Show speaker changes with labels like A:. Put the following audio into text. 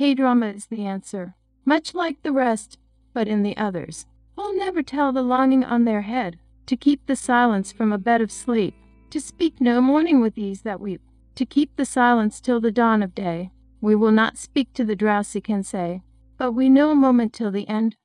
A: K-drama is the answer, much like the rest, but in the others. we'll never tell the longing on their head, to keep the silence from a bed of sleep, to speak no morning with ease that weep, to keep the silence till the dawn of day. We will not speak to the drowsy can say, but we know a moment till the end